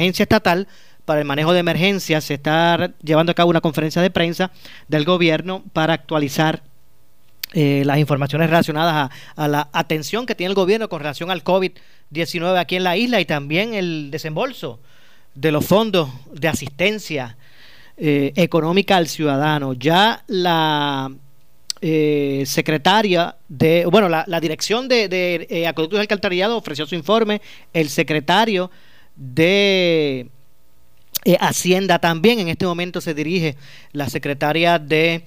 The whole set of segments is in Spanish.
agencia estatal para el manejo de emergencias se está llevando a cabo una conferencia de prensa del gobierno para actualizar eh, las informaciones relacionadas a, la atención que tiene el gobierno con relación al COVID-19 aquí en la isla y también el desembolso de los fondos de asistencia eh, económica al ciudadano. Ya la eh, secretaria de, bueno, la, dirección de, de Acueductos y Alcantarillado ofreció su informe, el secretario de eh, Hacienda también. En este momento se dirige la secretaria de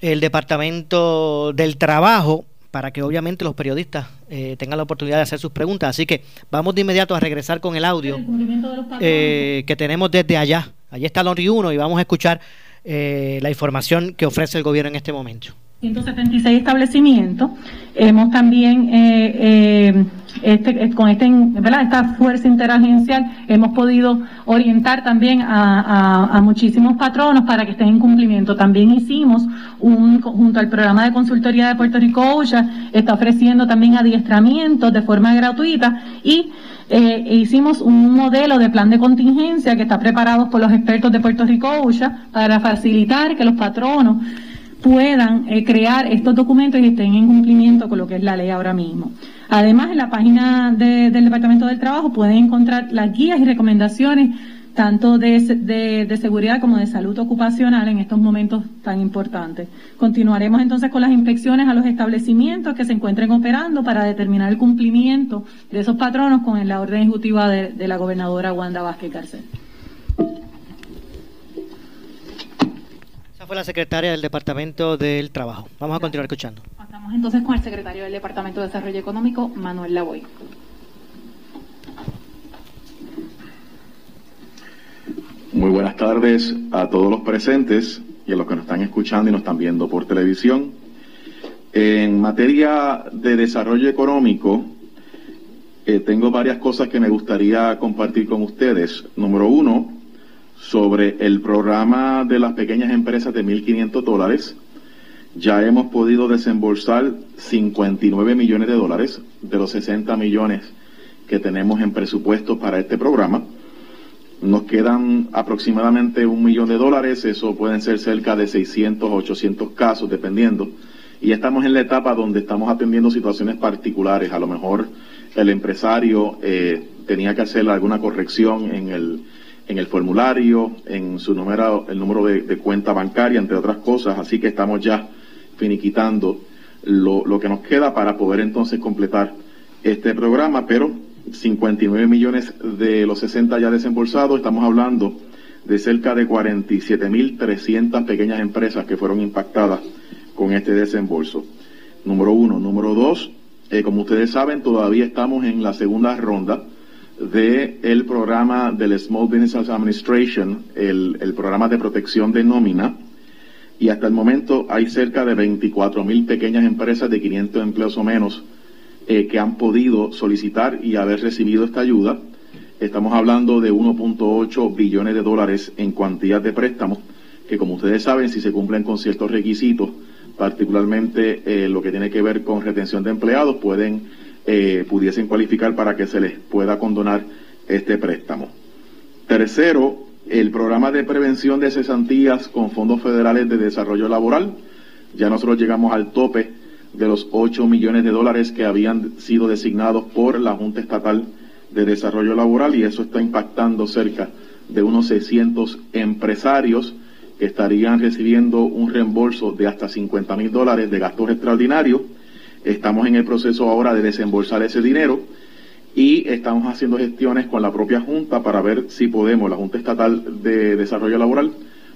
el Departamento del Trabajo para que obviamente los periodistas eh, tengan la oportunidad de hacer sus preguntas. Así que vamos de inmediato a regresar con el audio eh, que tenemos desde allá. Allí está Lori 1 y vamos a escuchar la información que ofrece el gobierno en este momento. 176 establecimientos. Hemos también, eh, eh, este, eh, con este, esta fuerza interagencial, hemos podido orientar también a, muchísimos patronos para que estén en cumplimiento. También hicimos, un, junto al programa de consultoría de Puerto Rico OSHA, está ofreciendo también adiestramientos de forma gratuita y hicimos un modelo de plan de contingencia que está preparado por los expertos de Puerto Rico OSHA para facilitar que los patronos puedan eh, crear estos documentos y estén en cumplimiento con lo que es la ley ahora mismo. Además, en la página del Departamento del Trabajo pueden encontrar las guías y recomendaciones tanto de, seguridad como de salud ocupacional en estos momentos tan importantes. Continuaremos entonces con las inspecciones a los establecimientos que se encuentren operando para determinar el cumplimiento de esos patronos con la orden ejecutiva de, de la gobernadora Wanda Vázquez Carcel. Fue la secretaria del Departamento del Trabajo. Vamos a continuar escuchando. Pasamos entonces con el secretario del Departamento de Desarrollo Económico, Manuel Lavoy. Muy buenas tardes a todos los presentes y a los que nos están escuchando y nos están viendo por televisión. En materia de desarrollo económico, eh, tengo varias cosas que me gustaría compartir con ustedes. Número uno, sobre el programa de las pequeñas empresas de 1.500 dólares. Ya hemos podido desembolsar 59 millones de dólares de los 60 millones que tenemos en presupuesto para este programa. Nos quedan aproximadamente un millón de dólares, eso pueden ser cerca de 600 o 800 casos, dependiendo. Y estamos en la etapa donde estamos atendiendo situaciones particulares. A lo mejor el empresario eh, tenía que hacer alguna corrección en el, en el formulario, en su número, el número de, cuenta bancaria, entre otras cosas, así que estamos ya finiquitando lo, lo, que nos queda para poder entonces completar este programa, pero 59 millones de los 60 ya desembolsados, estamos hablando de cerca de 47.300 pequeñas empresas que fueron impactadas con este desembolso. Número uno. Número dos, eh, como ustedes saben, todavía estamos en la segunda ronda del el programa del Small Business Administration, el, el, programa de protección de nómina, y hasta el momento hay cerca de 24 mil pequeñas empresas de 500 empleos o menos eh, que han podido solicitar y haber recibido esta ayuda. Estamos hablando de 1.8 billones de dólares en cuantía de préstamos, que como ustedes saben, si se cumplen con ciertos requisitos, particularmente eh, lo que tiene que ver con retención de empleados, pueden eh, pudiesen cualificar para que se les pueda condonar este préstamo. Tercero, el programa de prevención de cesantías con fondos federales de desarrollo laboral. Ya nosotros llegamos al tope de los 8 millones de dólares que habían sido designados por la Junta Estatal de Desarrollo Laboral y eso está impactando cerca de unos 600 empresarios que estarían recibiendo un reembolso de hasta 50 mil dólares de gastos extraordinarios Estamos en el proceso ahora de desembolsar ese dinero y estamos haciendo gestiones con la propia Junta para ver si podemos, la Junta Estatal de Desarrollo Laboral,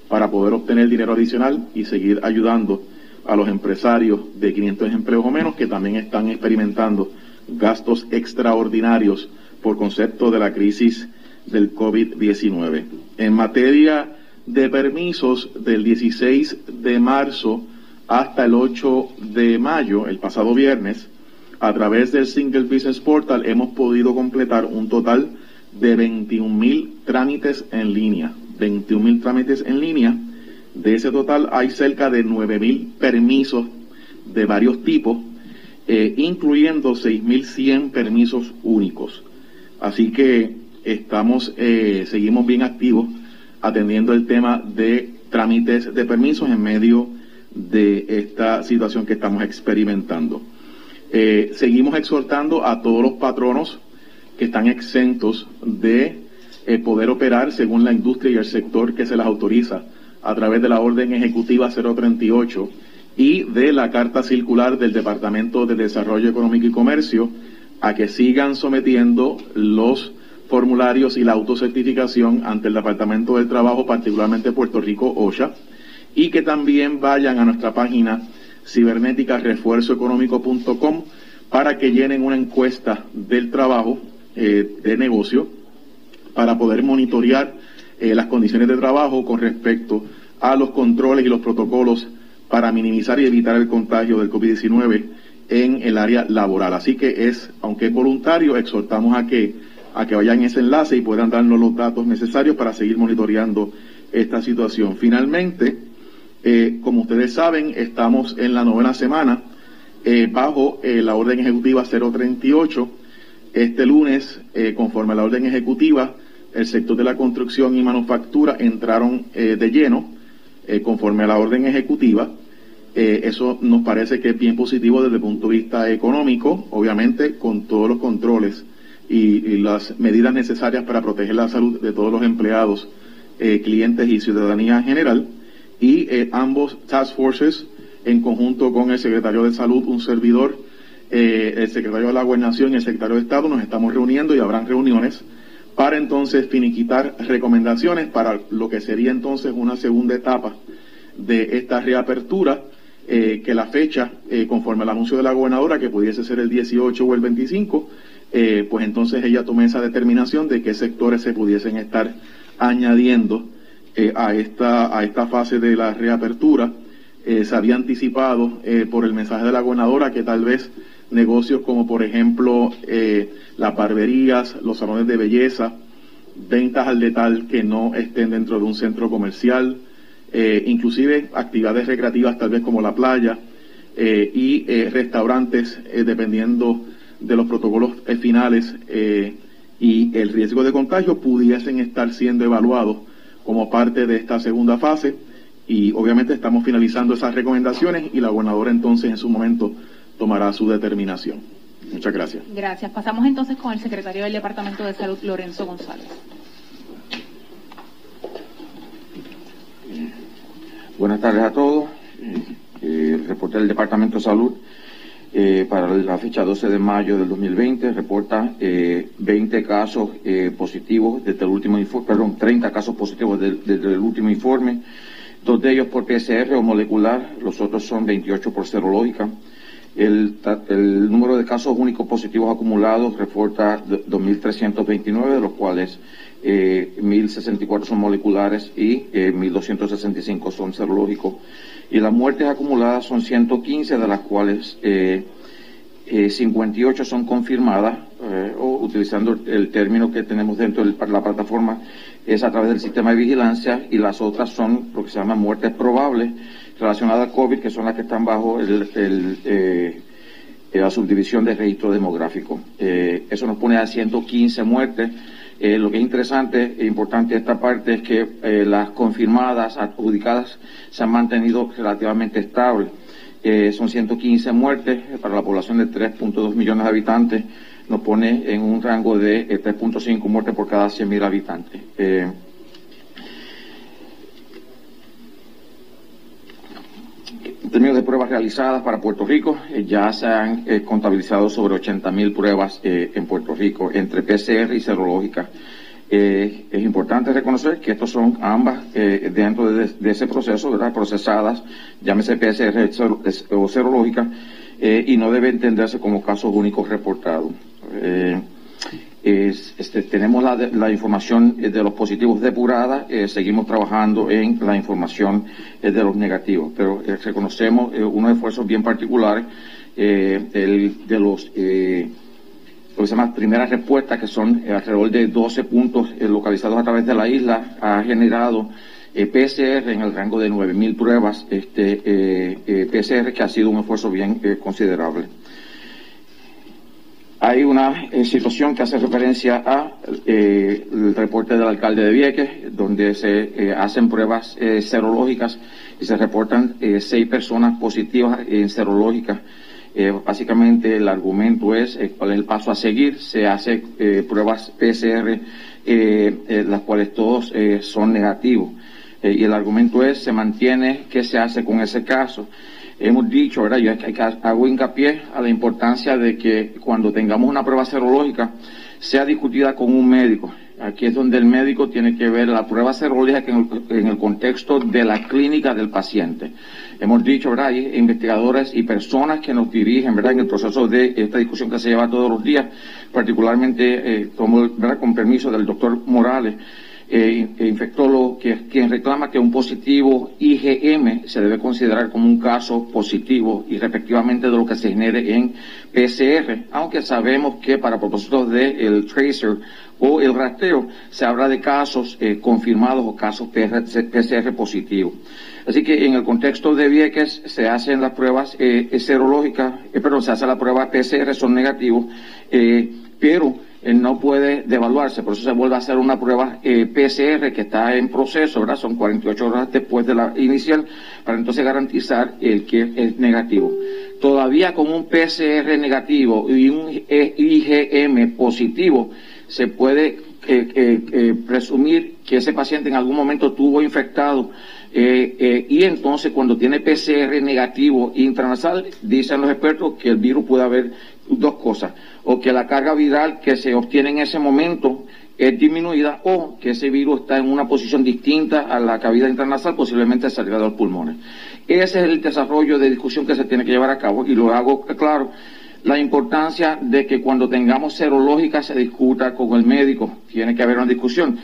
para poder obtener dinero adicional y seguir ayudando a los empresarios de 500 empleos o menos que también están experimentando gastos extraordinarios por concepto de la crisis del COVID-19. En materia de permisos, del 16 de marzo hasta el 8 de mayo, el pasado viernes, a través del Single Business Portal hemos podido completar un total de 21 mil trámites en línea. 21 mil trámites en línea. De ese total hay cerca de 9 mil permisos de varios tipos, eh, incluyendo 6.100 permisos únicos. Así que estamos, eh, seguimos bien activos atendiendo el tema de trámites de permisos en medio de esta situación que estamos experimentando. Eh, seguimos exhortando a todos los patronos que están exentos de eh, poder operar según la industria y el sector que se las autoriza a través de la orden ejecutiva 038 y de la carta circular del Departamento de Desarrollo Económico y Comercio a que sigan sometiendo los formularios y la autocertificación ante el Departamento del Trabajo, particularmente Puerto Rico OSHA, y que también vayan a nuestra página cibernética refuerzoeconómico.com para que llenen una encuesta del trabajo eh, de negocio para poder monitorear eh, las condiciones de trabajo con respecto a los controles y los protocolos para minimizar y evitar el contagio del COVID-19 en el área laboral. Así que es, aunque es voluntario, exhortamos a que, a que vayan ese enlace y puedan darnos los datos necesarios para seguir monitoreando esta situación. Finalmente, eh, como ustedes saben, estamos en la novena semana eh, bajo eh, la orden ejecutiva 038. Este lunes, conforme a la orden ejecutiva, el sector de la construcción y manufactura entraron de lleno conforme a la orden ejecutiva. eso nos parece que es bien positivo desde el punto de vista económico, obviamente con todos los controles y, y las medidas necesarias para proteger la salud de todos los empleados, clientes y ciudadanía en general y eh, ambos task forces en conjunto con el secretario de Salud, un servidor, eh, el secretario de la Gobernación y el secretario de Estado, nos estamos reuniendo y habrán reuniones para entonces finiquitar recomendaciones para lo que sería entonces una segunda etapa de esta reapertura, eh, que la fecha, conforme al anuncio de la gobernadora, que pudiese ser el 18 o el 25, pues entonces ella tome esa determinación de qué sectores se pudiesen estar añadiendo eh, a, esta, a esta fase de la reapertura. Eh, se había anticipado eh, por el mensaje de la gobernadora que tal vez negocios como por ejemplo las barberías, los salones de belleza, ventas al detal que no estén dentro de un centro comercial, inclusive actividades recreativas tal vez como la playa y restaurantes dependiendo de los protocolos finales y el riesgo de contagio pudiesen estar siendo evaluados como parte de esta segunda fase y obviamente estamos finalizando esas recomendaciones y la gobernadora entonces en su momento tomará su determinación. Muchas gracias. Gracias. Pasamos entonces con el secretario del Departamento de Salud, Lorenzo González. Buenas tardes a todos. Eh, el reporte del Departamento de Salud eh, para la fecha 12 de mayo del 2020 reporta 20 eh, casos eh, positivos desde el último informe, perdón, 30 casos positivos desde el último informe, dos de ellos por PCR o molecular, los otros son 28 por serológica. El, el número de casos únicos positivos acumulados reporta 2.329, de los cuales 1.064 son moleculares y 1.265 son serológicos y las muertes acumuladas son 115, de las cuales eh, 58 eh, son confirmadas, eh, o utilizando el término que tenemos dentro de la plataforma, es a través del sistema de vigilancia, y las otras son lo que se llama muertes probables relacionadas al COVID, que son las que están bajo el, eh, la subdivisión de registro demográfico. eso nos pone a 115 muertes eh, lo que es interesante e importante de esta parte es que eh, las confirmadas, adjudicadas, se han mantenido relativamente estables. Eh, son 115 muertes para la población de 3.2 millones de habitantes, nos pone en un rango de 3.5 muertes por cada 100.000 habitantes. En términos de pruebas realizadas para Puerto Rico, eh, ya se han eh, contabilizado sobre 80.000 pruebas eh, en Puerto Rico, entre PCR y serológica. es importante reconocer que estos son ambas dentro de, ese proceso, ¿verdad? procesadas, llámese PCR o serológica, y no debe entenderse como casos únicos reportados. Este, tenemos la, información eh, de los positivos depurada, eh, seguimos trabajando en la información eh, de los negativos, pero reconocemos unos esfuerzos bien particulares el, de los lo que se llama primeras respuestas, que son alrededor de 12 puntos localizados a través de la isla, ha generado PCR en el rango de 9.000 pruebas, este, PCR que ha sido un esfuerzo bien considerable. Hay una eh, situación que hace referencia a eh, el reporte del alcalde de Vieques, donde se eh, hacen pruebas serológicas y se reportan seis personas positivas en serológicas. básicamente el argumento es cuál es el paso a seguir. Se hace pruebas PCR, las cuales todos son negativos. y el argumento es, se mantiene, ¿qué se hace con ese caso? Hemos dicho, ¿verdad? Yo hago hincapié a la importancia de que cuando tengamos una prueba serológica sea discutida con un médico. Aquí es donde el médico tiene que ver la prueba serológica en el, contexto de la clínica del paciente. Hemos dicho, ¿verdad? Investigadores y personas que nos dirigen, ¿verdad? En el proceso de esta discusión que se lleva todos los días, particularmente, eh. Con permiso del doctor Morales eh, infectólogo que, quien reclama que un positivo IgM se debe considerar como un caso positivo y respectivamente de lo que se genere en PCR, aunque sabemos que para propósitos del tracer o el rastreo se habla de casos eh, confirmados o casos PCR positivos. Así que en el contexto de Vieques se hacen las pruebas eh, serológicas, eh, perdón, se hace la prueba PCR, son negativos, eh, pero eh, no puede devaluarse, por eso se vuelve a hacer una prueba eh, PCR que está en proceso, ¿verdad? Son 48 horas después de la inicial, para entonces garantizar el que es negativo. Todavía con un PCR negativo y un IgM positivo, se puede eh, presumir que ese paciente en algún momento tuvo infectado y entonces cuando tiene PCR negativo intranasal, dicen los expertos que el virus puede haber dos cosas, o que la carga viral que se obtiene en ese momento es disminuida o que ese virus está en una posición distinta a la cavidad intranasal, posiblemente salga de los pulmones. Ese es el desarrollo de discusión que se tiene que llevar a cabo y lo hago claro. La importancia de que cuando tengamos serológica se discuta con el médico, tiene que haber una discusión.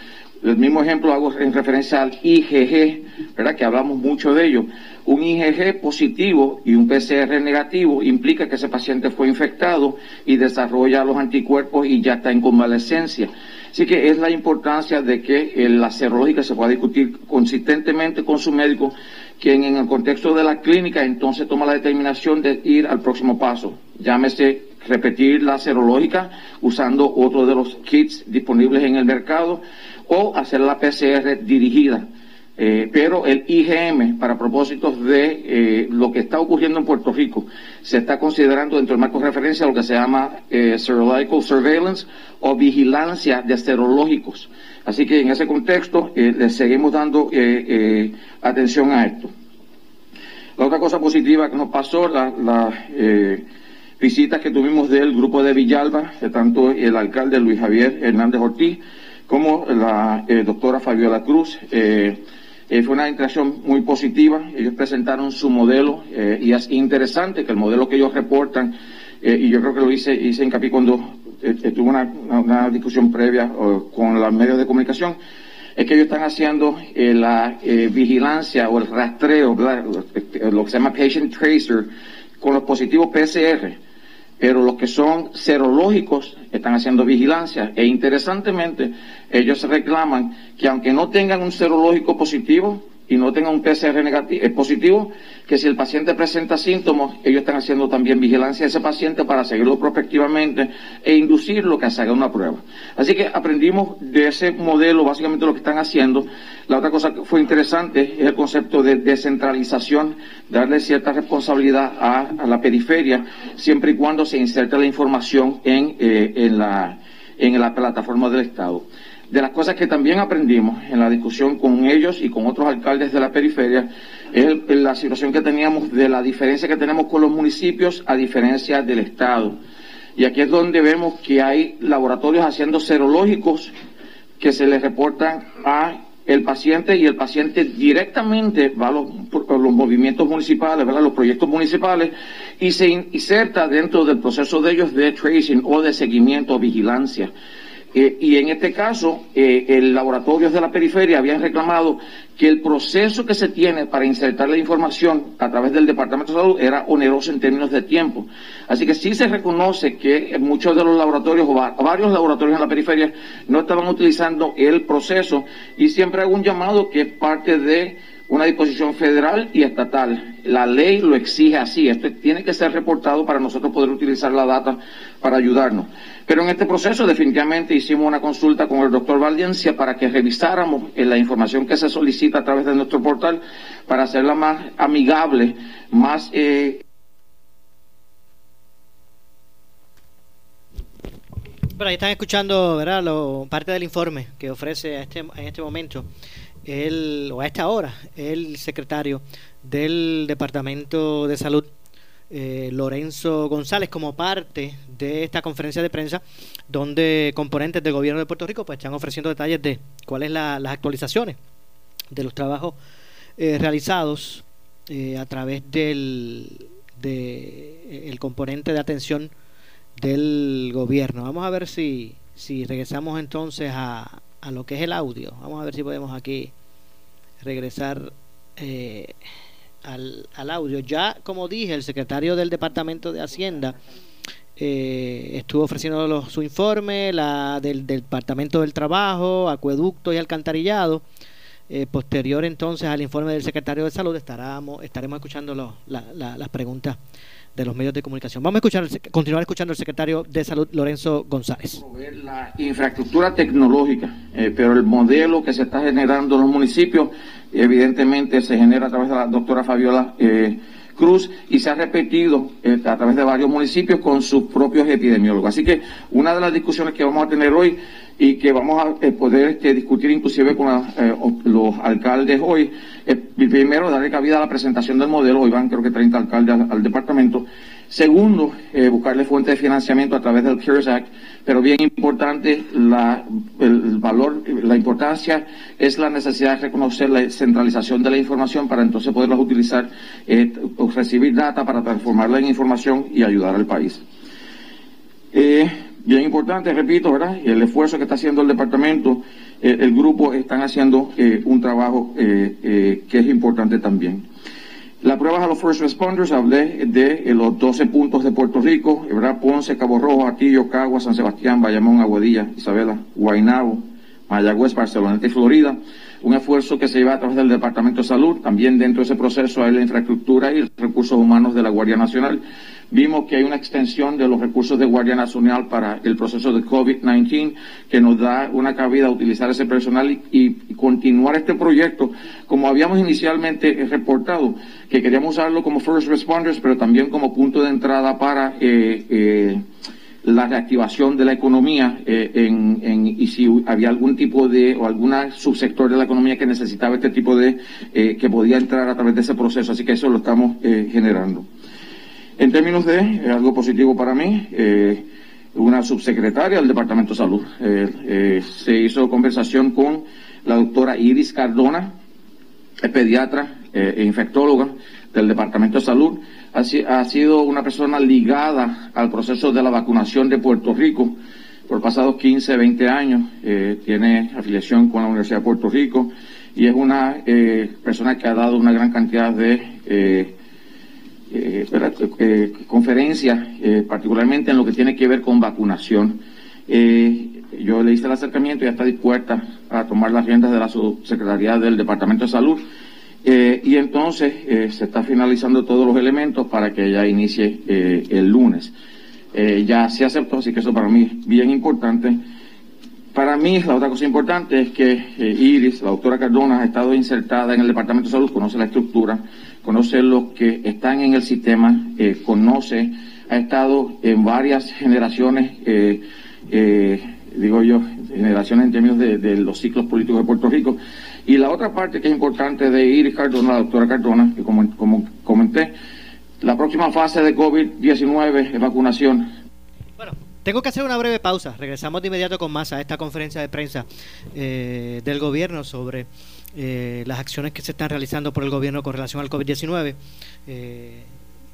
El mismo ejemplo hago en referencia al IgG, ¿verdad? Que hablamos mucho de ello. Un IgG positivo y un PCR negativo implica que ese paciente fue infectado y desarrolla los anticuerpos y ya está en convalescencia. Así que es la importancia de que la serológica se pueda discutir consistentemente con su médico, quien en el contexto de la clínica entonces toma la determinación de ir al próximo paso. Llámese repetir la serológica usando otro de los kits disponibles en el mercado o hacer la PCR dirigida. Eh, pero el IgM, para propósitos de eh, lo que está ocurriendo en Puerto Rico, se está considerando dentro del marco de referencia lo que se llama eh, Serological Surveillance o vigilancia de serológicos. Así que en ese contexto le seguimos dando atención a esto. La otra cosa positiva que nos pasó, las la, visitas que tuvimos del grupo de Villalba, de tanto el alcalde Luis Javier Hernández Ortiz, como la doctora Fabiola Cruz, eh, fue una interacción muy positiva. Ellos presentaron su modelo eh, y es interesante que el modelo que ellos reportan, eh, y yo creo que lo hice, hice hincapié cuando tuve una, discusión previa con los medios de comunicación, es que ellos están haciendo la vigilancia o el rastreo, lo que se llama patient tracer, con los positivos PCR pero los que son serológicos están haciendo vigilancia. E interesantemente ellos reclaman que aunque no tengan un serológico positivo, y no tenga un PCR negativo, es positivo, que si el paciente presenta síntomas, ellos están haciendo también vigilancia a ese paciente para seguirlo prospectivamente e inducirlo que se haga una prueba. Así que aprendimos de ese modelo básicamente lo que están haciendo. La otra cosa que fue interesante es el concepto de descentralización, darle cierta responsabilidad a, la periferia, siempre y cuando se inserte la información en, eh, en, la, en la plataforma del Estado. De las cosas que también aprendimos en la discusión con ellos y con otros alcaldes de la periferia es la situación que teníamos de la diferencia que tenemos con los municipios a diferencia del Estado. Y aquí es donde vemos que hay laboratorios haciendo serológicos que se les reportan a el paciente y el paciente directamente va a los, movimientos municipales, ¿verdad? los proyectos municipales y se inserta dentro del proceso de ellos de tracing o de seguimiento o vigilancia. Eh, y en este caso, eh, el laboratorio de la periferia habían reclamado que el proceso que se tiene para insertar la información a través del Departamento de Salud era oneroso en términos de tiempo. Así que sí se reconoce que muchos de los laboratorios, o varios laboratorios en la periferia, no estaban utilizando el proceso y siempre hago un llamado que es parte de una disposición federal y estatal. La ley lo exige así. Esto tiene que ser reportado para nosotros poder utilizar la data para ayudarnos. Pero en este proceso definitivamente hicimos una consulta con el doctor Valencia para que revisáramos eh, la información que se solicita a través de nuestro portal para hacerla más amigable, más... Eh... Bueno, ahí están escuchando, ¿verdad? Parte del informe que ofrece este, en este momento el, o a esta hora el secretario del Departamento de Salud, eh, Lorenzo González, como parte de esta conferencia de prensa, donde componentes del gobierno de Puerto Rico pues, están ofreciendo detalles de cuáles la, las actualizaciones de los trabajos eh, realizados eh, a través del de, el componente de atención del gobierno. Vamos a ver si, si regresamos entonces a, a lo que es el audio. Vamos a ver si podemos aquí regresar eh, al, al, audio. Ya, como dije, el secretario del Departamento de Hacienda eh, estuvo ofreciendo su informe, la del, Departamento del Trabajo, Acueducto y Alcantarillado. Eh, posterior entonces al informe del secretario de Salud estaremos, estaremos escuchando las preguntas de los medios de comunicación. Vamos a escuchar, continuar escuchando al secretario de Salud, Lorenzo González. La infraestructura tecnológica, eh, pero el modelo que se está generando en los municipios, evidentemente se genera a través de la doctora Fabiola eh, Cruz y se ha repetido eh, a través de varios municipios con sus propios epidemiólogos. Así que una de las discusiones que vamos a tener hoy y que vamos a poder este, discutir inclusive con los alcaldes hoy primero, darle cabida a la presentación del modelo. Hoy van creo que 30 alcaldes al, departamento. Segundo, eh, buscarle fuente de financiamiento a través del CARES Act. Pero bien importante, la, el valor, la importancia es la necesidad de reconocer la centralización de la información para entonces poderlas utilizar, eh, recibir data para transformarla en información y ayudar al país. Eh, bien importante, repito, ¿verdad? El esfuerzo que está haciendo el departamento eh, el grupo están haciendo eh, un trabajo eh, que es importante también. La prueba a los first responders, hablé de los 12 puntos de Puerto Rico, ¿verdad? Ponce, Cabo Rojo, Atillo, Cagua, San Sebastián, Bayamón, Aguadilla, Isabela, Guaynabo, Mayagüez, Barcelona y Florida. Un esfuerzo que se lleva a través del Departamento de Salud. También dentro de ese proceso hay la infraestructura y recursos humanos de la Guardia Nacional Vimos que hay una extensión de los recursos de Guardia Nacional para el proceso de COVID-19 que nos da una cabida a utilizar ese personal y, continuar este proyecto. Como habíamos inicialmente reportado, que queríamos usarlo como first responders, pero también como punto de entrada para eh, eh, la reactivación de la economía eh, en, y si había algún tipo de o algún subsector de la economía que necesitaba este tipo de que podía entrar a través de ese proceso. Así que eso lo estamos generando en términos de eh, algo positivo para mí, eh, una subsecretaria del Departamento de Salud. Eh, se hizo conversación con la doctora Iris Cardona, pediatra e infectóloga del Departamento de Salud. Ha, ha, sido una persona ligada al proceso de la vacunación de Puerto Rico por pasados 15, 20 años. tiene afiliación con la Universidad de Puerto Rico y es una persona que ha dado una gran cantidad de eh, eh, conferencias, eh, particularmente en lo que tiene que ver con vacunación. yo le hice el acercamiento y ya está dispuesta a tomar las riendas de la subsecretaría del Departamento de Salud. y entonces se está finalizando todos los elementos para que ella inicie el lunes. ya se aceptó, así que eso para mí es bien importante. Para mí, la otra cosa importante es que Iris, la doctora Cardona, ha estado insertada en el Departamento de Salud, conoce la estructura, conoce los que están en el sistema, eh, conoce, ha estado en varias generaciones, eh, eh, digo yo, generaciones en términos de, los ciclos políticos de Puerto Rico. Y la otra parte que es importante de Iris Cardona, la doctora Cardona, que como, como comenté, la próxima fase de COVID-19 es vacunación. Bueno, tengo que hacer una breve pausa. Regresamos de inmediato con más a esta conferencia de prensa del gobierno sobre eh, las acciones que se están realizando por el gobierno con relación al COVID-19 eh,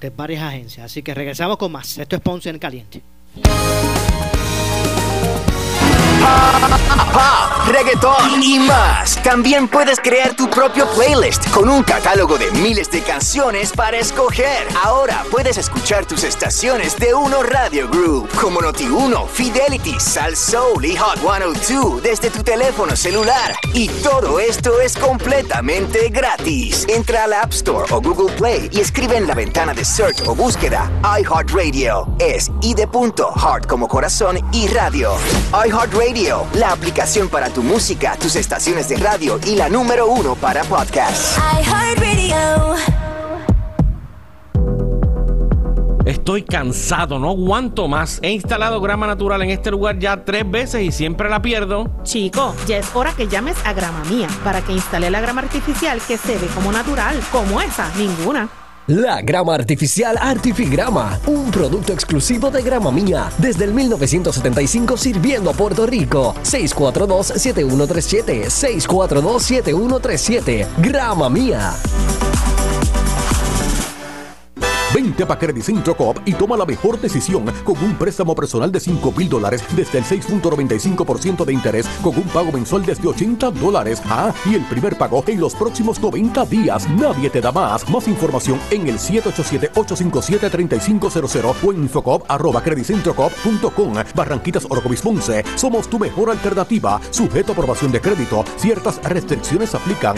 de varias agencias. Así que regresamos con más. Esto es Ponce en Caliente. Reggaetón y más. También puedes crear tu propio playlist con un catálogo de miles de canciones para escoger. Ahora puedes escuchar tus estaciones de Uno Radio Group, como Noti1, Fidelity, Sal Soul y Hot 102 desde tu teléfono celular. Y todo esto es completamente gratis. Entra a la App Store o Google Play y escribe en la ventana de search o búsqueda iHeartRadio. Es i heart como corazón y radio. iHeartRadio, la aplicación para tu música, tus estaciones de radio y la número uno para podcasts. Estoy cansado, no aguanto más. He instalado grama natural en este lugar ya tres veces y siempre la pierdo. Chico, ya es hora que llames a Grama Mía para que instale la grama artificial que se ve como natural, como esa, ninguna. La grama artificial Artifigrama, un producto exclusivo de Grama Mía, desde el 1975 sirviendo a Puerto Rico. 642-7137, 642-7137, Grama Mía. Vente a Credit y toma la mejor decisión con un préstamo personal de 5 mil dólares desde el 6.95% de interés con un pago mensual desde 80 dólares. Ah, y el primer pago en los próximos 90 días. Nadie te da más. Más información en el 787-857-3500 o en infocop arroba creditcentrocop.com. Barranquitas Orocovis Ponce. Somos tu mejor alternativa. Sujeto a aprobación de crédito. Ciertas restricciones aplican.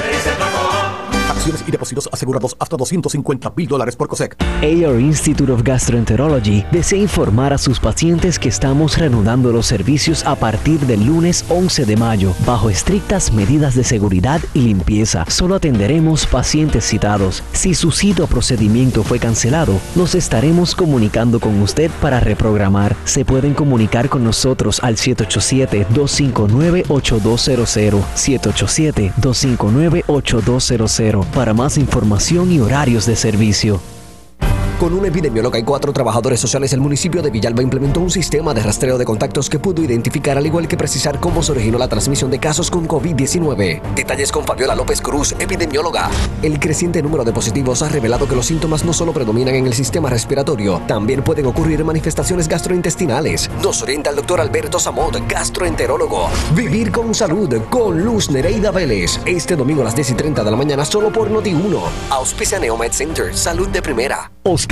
Y depósitos asegurados hasta 250 mil dólares por COSEC. AR Institute of Gastroenterology desea informar a sus pacientes que estamos reanudando los servicios a partir del lunes 11 de mayo, bajo estrictas medidas de seguridad y limpieza. Solo atenderemos pacientes citados. Si su cita o procedimiento fue cancelado, nos estaremos comunicando con usted para reprogramar. Se pueden comunicar con nosotros al 787-259-8200. 787-259-8200 para más información y horarios de servicio. Con una epidemióloga y cuatro trabajadores sociales, el municipio de Villalba implementó un sistema de rastreo de contactos que pudo identificar, al igual que precisar cómo se originó la transmisión de casos con COVID-19. Detalles con Fabiola López Cruz, epidemióloga. El creciente número de positivos ha revelado que los síntomas no solo predominan en el sistema respiratorio, también pueden ocurrir manifestaciones gastrointestinales. Nos orienta el doctor Alberto Samot, gastroenterólogo. Vivir con salud con Luz Nereida Vélez. Este domingo a las 10 y 30 de la mañana solo por Noti1. Auspicia Neomed Center, salud de primera. Oscar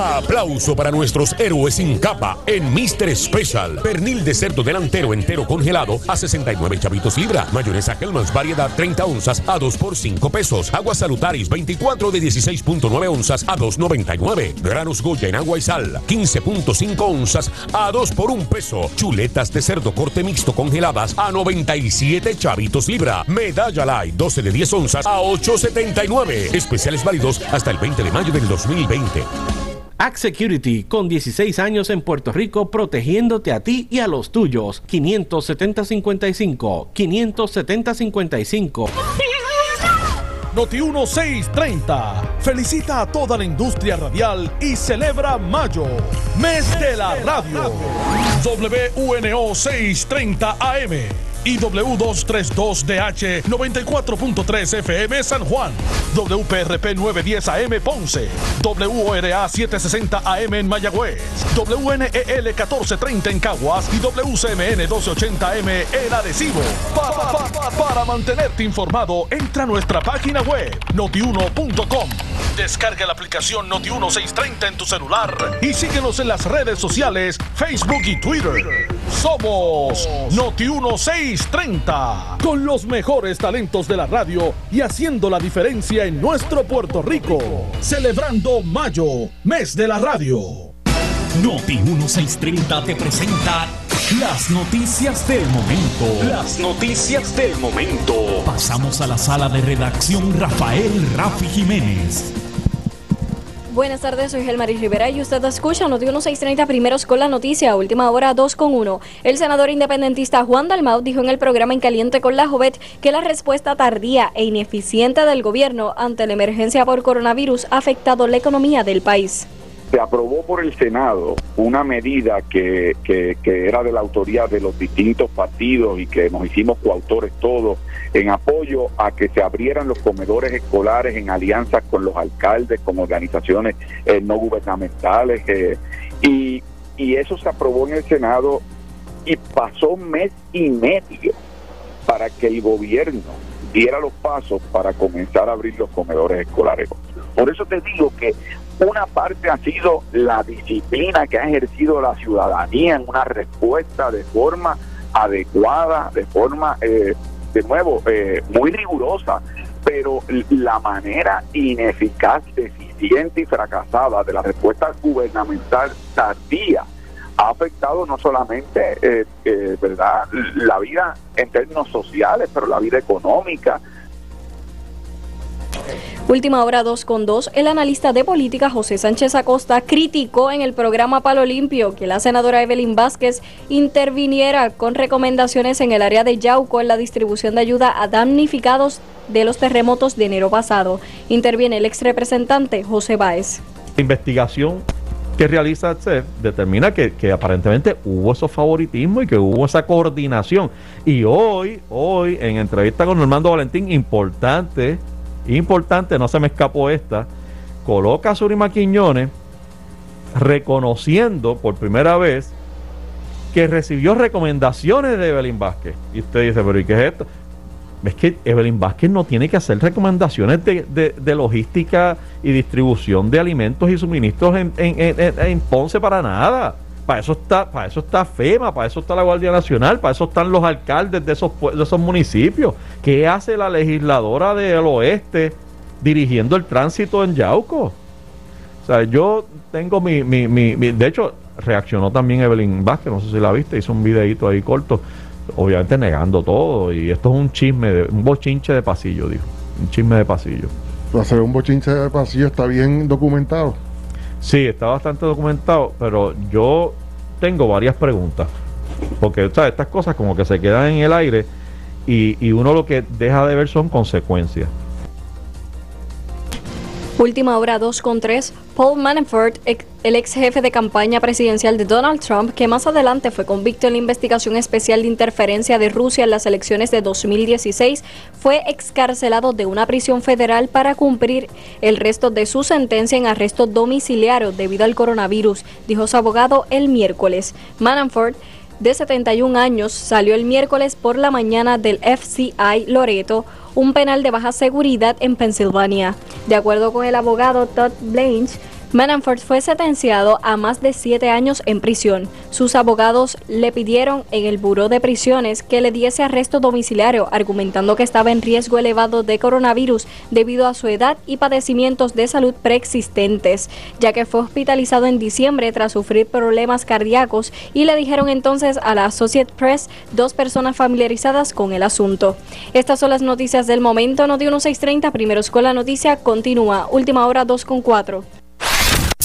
Aplauso para nuestros héroes sin capa en Mr. Special. Pernil de cerdo delantero entero congelado a 69 chavitos libra. Mayonesa Hellmann's variedad 30 onzas a 2 por 5 pesos. Agua Salutaris 24 de 16.9 onzas a 2.99. Granos Goya en agua y sal 15.5 onzas a 2 por 1 peso. Chuletas de cerdo corte mixto congeladas a 97 chavitos libra. Medalla Light 12 de 10 onzas a 8.79. Especiales válidos hasta el 20 de mayo del 2020. Act Security, con 16 años en Puerto Rico, protegiéndote a ti y a los tuyos. 570-55. 570-55. Noti 1630 felicita a toda la industria radial y celebra Mayo, mes de la radio. WUNO 630 AM y W232DH 94.3 FM San Juan, WPRP 910 AM Ponce, WORA 760 AM en Mayagüez, WNEL 1430 en Caguas y WCMN 1280 AM en Arecibo. Pa, pa, pa, para mantenerte informado, entra a nuestra página web notiuno.com. Descarga la aplicación Noti1 630 en tu celular y síguenos en las redes sociales, Facebook y Twitter. Somos Noti1 630, con los mejores talentos de la radio y haciendo la diferencia en nuestro Puerto Rico. Celebrando Mayo, mes de la radio. Noti 1630 te presenta las noticias del momento. Las noticias del momento. Pasamos a la sala de redacción Rafael Rafi Jiménez. Buenas tardes, soy Gelmaris Rivera y usted escucha Noti 1630 primeros con la noticia, última hora 2 con 1. El senador independentista Juan Dalmau dijo en el programa En Caliente con la Jovet que la respuesta tardía e ineficiente del gobierno ante la emergencia por coronavirus ha afectado la economía del país se aprobó por el Senado una medida que, que, era de la autoría de los distintos partidos y que nos hicimos coautores todos en apoyo a que se abrieran los comedores escolares en alianza con los alcaldes, con organizaciones eh, no gubernamentales. Eh, y, y eso se aprobó en el Senado y pasó mes y medio para que el gobierno diera los pasos para comenzar a abrir los comedores escolares. Por eso te digo que una parte ha sido la disciplina que ha ejercido la ciudadanía en una respuesta de forma adecuada, de forma, eh, de nuevo, eh, muy rigurosa, pero la manera ineficaz, deficiente y fracasada de la respuesta gubernamental tardía ha afectado no solamente eh, verdad la vida en términos sociales, pero la vida económica, Última hora 2 con 2, el analista de política José Sánchez Acosta criticó en el programa Palo Limpio que la senadora Evelyn Vázquez interviniera con recomendaciones en el área de Yauco en la distribución de ayuda a damnificados de los terremotos de enero pasado. Interviene el ex representante José Báez. La investigación que realiza CEF determina que, que, aparentemente hubo esos favoritismos y que hubo esa coordinación. Y hoy, hoy, en entrevista con Normando Valentín, importante importante, no se me escapó esta, coloca a Surima Quiñones reconociendo por primera vez que recibió recomendaciones de Evelyn Vázquez. Y usted dice, pero ¿y qué es esto? Es que Evelyn Vázquez no tiene que hacer recomendaciones de, logística y distribución de alimentos y suministros en, en Ponce para nada. Para eso está, para eso está FEMA, para eso está la Guardia Nacional, para eso están los alcaldes de esos, de esos municipios. ¿Qué hace la legisladora del oeste dirigiendo el tránsito en Yauco? O sea, yo tengo mi, mi, mi, de hecho, reaccionó también Evelyn Vázquez, no sé si la viste, hizo un videito ahí corto, obviamente negando todo, y esto es un chisme, de, un bochinche de pasillo, dijo, un chisme de pasillo. Hacer un bochinche de pasillo está bien documentado. Sí, está bastante documentado, pero yo tengo varias preguntas. Porque estas cosas como que se quedan en el aire y, y uno lo que deja de ver son consecuencias. Última hora 2 con 3. Paul Manafort, el ex jefe de campaña presidencial de Donald Trump, que más adelante fue convicto en la investigación especial de interferencia de Rusia en las elecciones de 2016, fue excarcelado de una prisión federal para cumplir el resto de su sentencia en arresto domiciliario debido al coronavirus, dijo su abogado el miércoles. Manafort de 71 años, salió el miércoles por la mañana del FCI Loreto, un penal de baja seguridad en Pensilvania. De acuerdo con el abogado Todd Blanche, Manafort fue sentenciado a más de siete años en prisión. Sus abogados le pidieron en el Buró de Prisiones que le diese arresto domiciliario, argumentando que estaba en riesgo elevado de coronavirus debido a su edad y padecimientos de salud preexistentes, ya que fue hospitalizado en diciembre tras sufrir problemas cardíacos y le dijeron entonces a la Associate Press dos personas familiarizadas con el asunto. Estas son las noticias del momento. Noti 1630, primero escuela noticia, continúa. Última hora 2 con 4.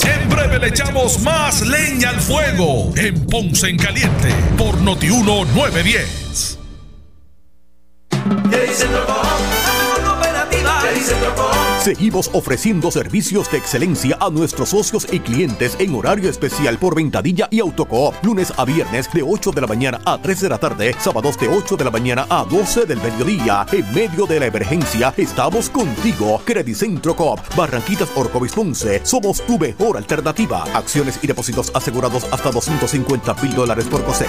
En breve le echamos más leña al fuego en Ponce en Caliente por Notiuno 910. Seguimos ofreciendo servicios de excelencia a nuestros socios y clientes en horario especial por Ventadilla y Autocoop, lunes a viernes de 8 de la mañana a 3 de la tarde, sábados de 8 de la mañana a 12 del mediodía. En medio de la emergencia, estamos contigo. Centro Coop, Barranquitas Orcovis Ponce, somos tu mejor alternativa. Acciones y depósitos asegurados hasta 250 mil dólares por COSEC.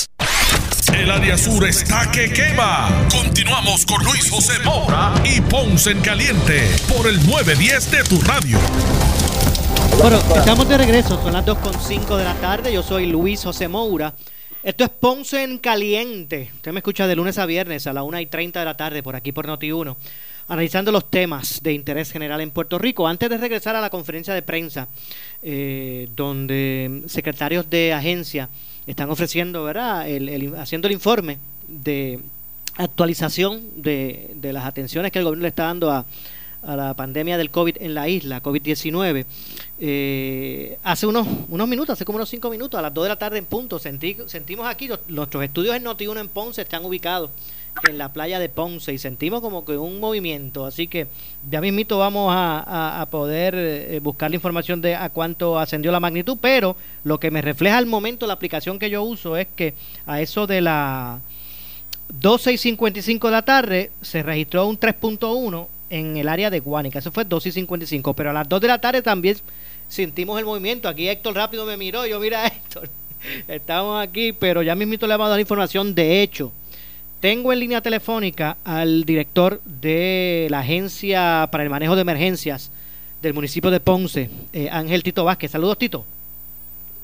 642 2452 El área sur está que quema. Continuamos con Luis José Moura y Ponce en Caliente por el 910 de tu radio. Bueno, estamos de regreso, son las 2.5 de la tarde, yo soy Luis José Moura. Esto es Ponce en Caliente. Usted me escucha de lunes a viernes a las 1 y 30 de la tarde por aquí por Noti1, analizando los temas de interés general en Puerto Rico. Antes de regresar a la conferencia de prensa, eh, donde secretarios de agencia están ofreciendo, ¿verdad?, el, haciendo el informe de actualización de, de las atenciones que el gobierno le está dando a, a la pandemia del COVID en la isla, COVID-19. Eh, hace unos, unos minutos, hace como unos cinco minutos, a las 2 de la tarde en punto, sentí, sentimos aquí, nuestros estudios en Noti1 en Ponce están ubicados en la playa de Ponce y sentimos como que un movimiento, así que ya mismito vamos a, a- poder eh, buscar la información de a cuánto ascendió la magnitud, pero lo que me refleja al momento la aplicación que yo uso es que a eso de la 12 y 55 de la tarde se registró un 3.1 en el área de Guánica. Eso fue 12 y 55. Pero a las 2 de la tarde también sentimos el movimiento. Aquí Héctor rápido me miró. Yo, mira, Héctor, estamos aquí, pero ya mismito le vamos a dar información. De hecho, tengo en línea telefónica al director de la Agencia para el Manejo de Emergencias del municipio de Ponce, eh, Ángel Tito Vázquez. Saludos, Tito.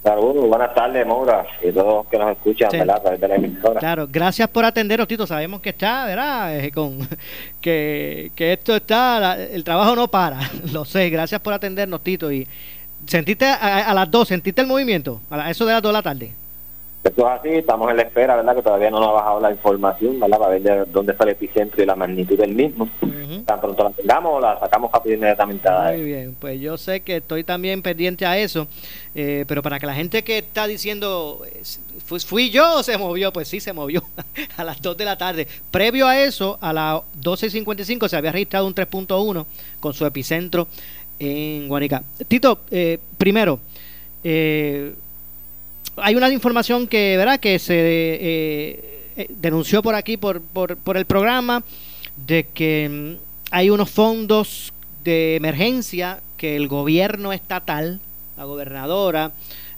Saludos, buenas tardes, Maura, y todos los que nos escuchan, Sí. ¿verdad? La emisora. Claro, gracias por atendernos, Tito. Sabemos que está, ¿verdad? Eh, con, que, que esto está, la- el trabajo no para. Lo sé, gracias por atendernos, Tito. Y sentiste a, a las dos, sentiste el movimiento, a la- eso de las dos de la tarde. Esto es así, estamos en la espera, ¿verdad? Que todavía no nos ha bajado la información, ¿verdad? Para ver de dónde está el epicentro y la magnitud del mismo. Tan pronto la tengamos, la sacamos rápido inmediatamente Muy bien, pues yo sé que estoy también pendiente a eso, eh, pero para que la gente que está diciendo, ¿fu- ¿fui yo o se movió? Pues sí, se movió a las 2 de la tarde. Previo a eso, a las 12.55 se había registrado un 3.1 con su epicentro en Guanica. Tito, eh, primero, eh, hay una información que, ¿verdad? que se eh, eh, denunció por aquí, por, por, por el programa, de que mm, hay unos fondos de emergencia que el gobierno estatal, la gobernadora,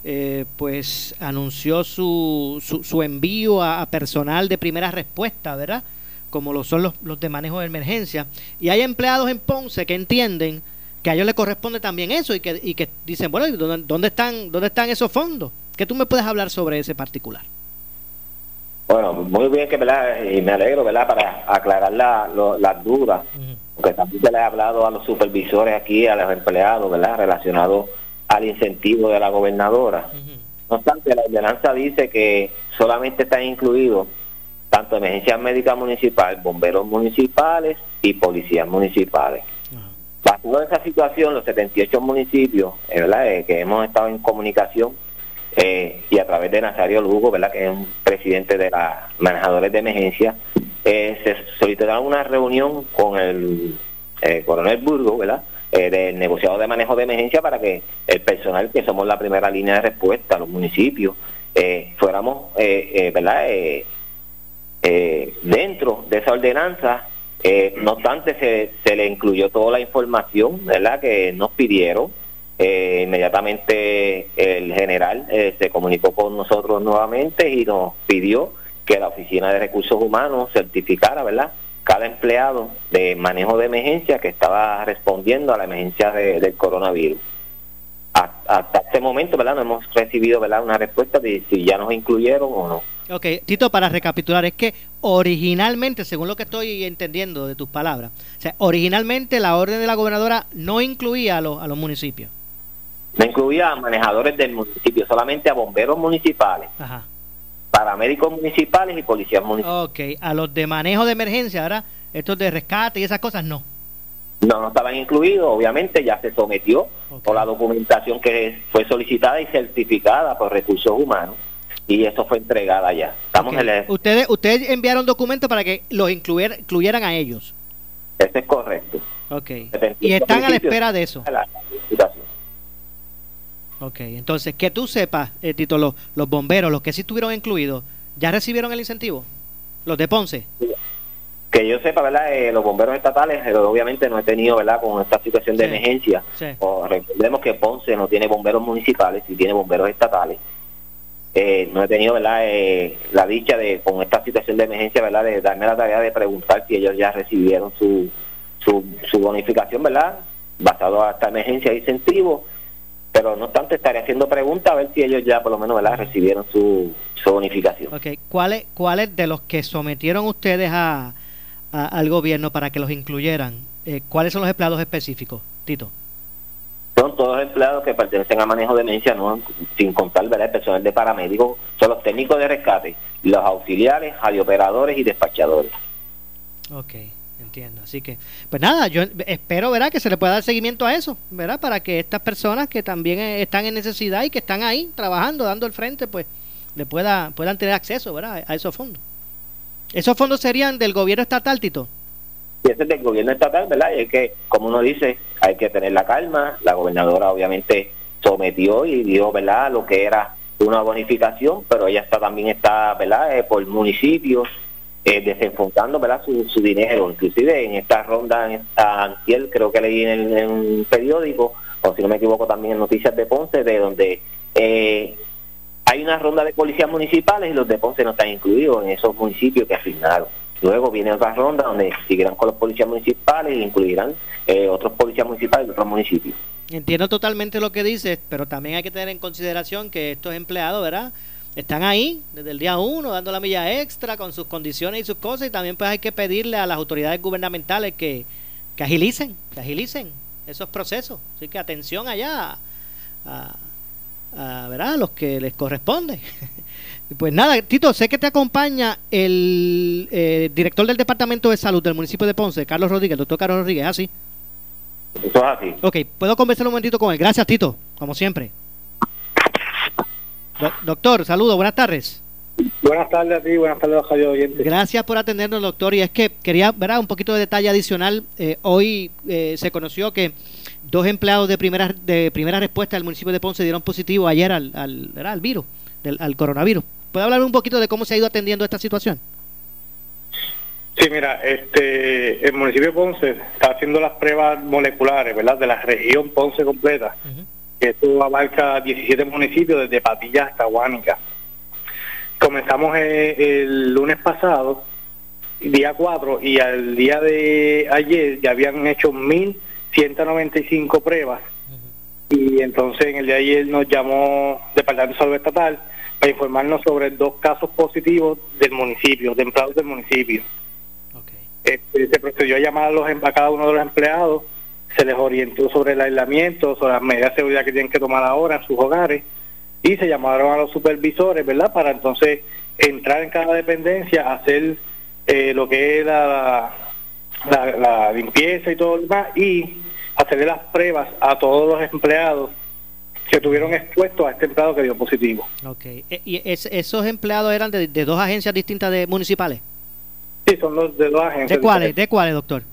eh, pues anunció su, su, su envío a, personal de primera respuesta, ¿verdad? Como lo son los, los de manejo de emergencia. Y hay empleados en Ponce que entienden que a ellos les corresponde también eso y que, y que dicen, bueno, ¿y ¿dónde, dónde están, ¿dónde están esos fondos? ¿Qué tú me puedes hablar sobre ese particular? Bueno, muy bien que, ¿verdad? Y me alegro, ¿verdad? Para aclarar la- lo- las dudas. Porque también se les he hablado a los supervisores aquí, a los empleados, ¿verdad? Relacionado al incentivo de la gobernadora. No obstante, la ordenanza dice que solamente están incluidos tanto emergencia médica municipal, bomberos municipales y policías municipales. Basado en esa situación, los 78 municipios, ¿verdad? Eh, que hemos estado en comunicación eh, y a través de Nazario Lugo, ¿verdad? que es un presidente de los manejadores de emergencia, eh, se solicitaron una reunión con el eh, coronel Burgo, ¿verdad? Eh, del negociado de manejo de emergencia para que el personal, que somos la primera línea de respuesta, los municipios, fuéramos, ¿verdad? Dentro de esa ordenanza, eh, no obstante, se, se le incluyó toda la información, ¿verdad? Que nos pidieron. Eh, inmediatamente el general eh, se comunicó con nosotros nuevamente y nos pidió que la Oficina de Recursos Humanos certificara, ¿verdad? Cada empleado de manejo de emergencia que estaba respondiendo a la emergencia de- del coronavirus. Hasta, este momento, ¿verdad? No hemos recibido, ¿verdad? Una respuesta de si ya nos incluyeron o no. Ok, Tito, para recapitular, es que originalmente, según lo que estoy entendiendo de tus palabras, originalmente la orden de la gobernadora no incluía a los, a los municipios. No incluía a manejadores del municipio, solamente a bomberos municipales, Ajá. paramédicos municipales y policías municipales. Ok, a los de manejo de emergencia, ¿verdad? Estos de rescate y esas cosas, no. No, no estaban incluidos, obviamente ya se sometió con la documentación que fue solicitada y certificada por recursos humanos y eso fue entregada ya. Estamos Ok. en el... Ustedes, ustedes enviaron documentos para que los incluyer- incluyeran a ellos. Eso es correcto. Ok. Y están a la espera de eso. La licitación. Ok, entonces, que tú sepas, eh, Tito, los, los bomberos, los que sí estuvieron incluidos, ¿ya recibieron el incentivo? Los de Ponce. Que yo sepa, ¿verdad? Eh, los bomberos estatales, eh, obviamente no he tenido, ¿verdad? Con esta situación de Sí. emergencia. Sí. O recordemos que Ponce no tiene bomberos municipales y tiene bomberos estatales. eh, no he tenido verdad eh, la dicha de con esta situación de emergencia verdad de darme la tarea de preguntar si ellos ya recibieron su su, su bonificación verdad basado a esta emergencia de incentivo pero no obstante estaré haciendo preguntas a ver si ellos ya por lo menos verdad recibieron su, su bonificación Ok, ¿cuáles cuáles de los que sometieron ustedes a, a- al gobierno para que los incluyeran, eh, cuáles son los empleados específicos, Tito? son todos empleados que pertenecen a manejo de emergencia, no, sin contar ¿verdad? el personal de paramédicos, son los técnicos de rescate, los auxiliares, radiooperadores y despachadores. Ok, entiendo. Así que, pues nada, yo espero, ¿verdad? Que se le pueda dar seguimiento a eso, ¿verdad? Para que estas personas que también eh, están en necesidad y que están ahí trabajando, dando el frente, pues le pueda, puedan tener acceso, ¿verdad? A esos fondos. ¿Esos fondos serían del gobierno estatal, Tito? Y ese es del gobierno estatal, ¿verdad? Es que, como uno dice, hay que tener la calma. La gobernadora obviamente sometió y dio, ¿verdad?, lo que era una bonificación, pero ella está también está, ¿verdad?, eh, por municipios eh, desenfocando, ¿verdad?, su, su dinero. Inclusive en esta ronda, en esta antier, creo que leí en, en un periódico, o si no me equivoco también en Noticias de Ponce, de donde eh, hay una ronda de policías municipales y los de Ponce no están incluidos en esos municipios que asignaron. Luego viene otra ronda donde seguirán con los policías municipales e incluirán eh, otros policías municipales de otros municipios. Entiendo totalmente lo que dices, pero también hay que tener en consideración que estos empleados, ¿verdad? Están ahí desde el día uno dando la milla extra con sus condiciones y sus cosas y también pues hay que pedirle a las autoridades gubernamentales que, que agilicen, que agilicen esos procesos. Así que atención allá a, a, ¿verdad? a los que les corresponde. Pues nada, Tito, sé que te acompaña el eh, director del Departamento de Salud del municipio de Ponce, Carlos Rodríguez, el doctor Carlos Rodríguez, ¿así? Eso es así. Ok, puedo conversar un momentito con él. Gracias, Tito, como siempre. Do- doctor, saludos, buenas tardes. Buenas tardes a ti, buenas tardes a los oyentes. Gracias por atendernos, doctor. Y es que quería ver un poquito de detalle adicional. Eh, hoy eh, se conoció que dos empleados de primera de primera respuesta del municipio de Ponce dieron positivo ayer al, al, al virus, del, al coronavirus. ¿Puede hablar un poquito de cómo se ha ido atendiendo esta situación? Sí, mira, este, el municipio de Ponce está haciendo las pruebas moleculares, ¿verdad? De la región Ponce completa. que Esto abarca 17 municipios, desde Patilla hasta Guánica. Comenzamos eh, el lunes pasado, día 4, y al día de ayer ya habían hecho 1.195 pruebas. Y entonces en el día de ayer nos llamó Departamento de Salud Estatal para informarnos sobre dos casos positivos del municipio, de empleados del municipio. Este, se procedió a llamar a, los, a cada uno de los empleados, se les orientó sobre el aislamiento, sobre las medidas de seguridad que tienen que tomar ahora en sus hogares y se llamaron a los supervisores, ¿verdad? Para entonces entrar en cada dependencia, hacer eh, lo que es la, la, la limpieza y todo lo demás y hacerle las pruebas a todos los empleados que estuvieron expuestos a este empleado que dio positivo. Ok. Eh, ¿Y es- esos empleados eran de, de dos agencias distintas de municipales? Sí, son los de dos agencias. ¿De cuáles? ¿De cuáles, doctor?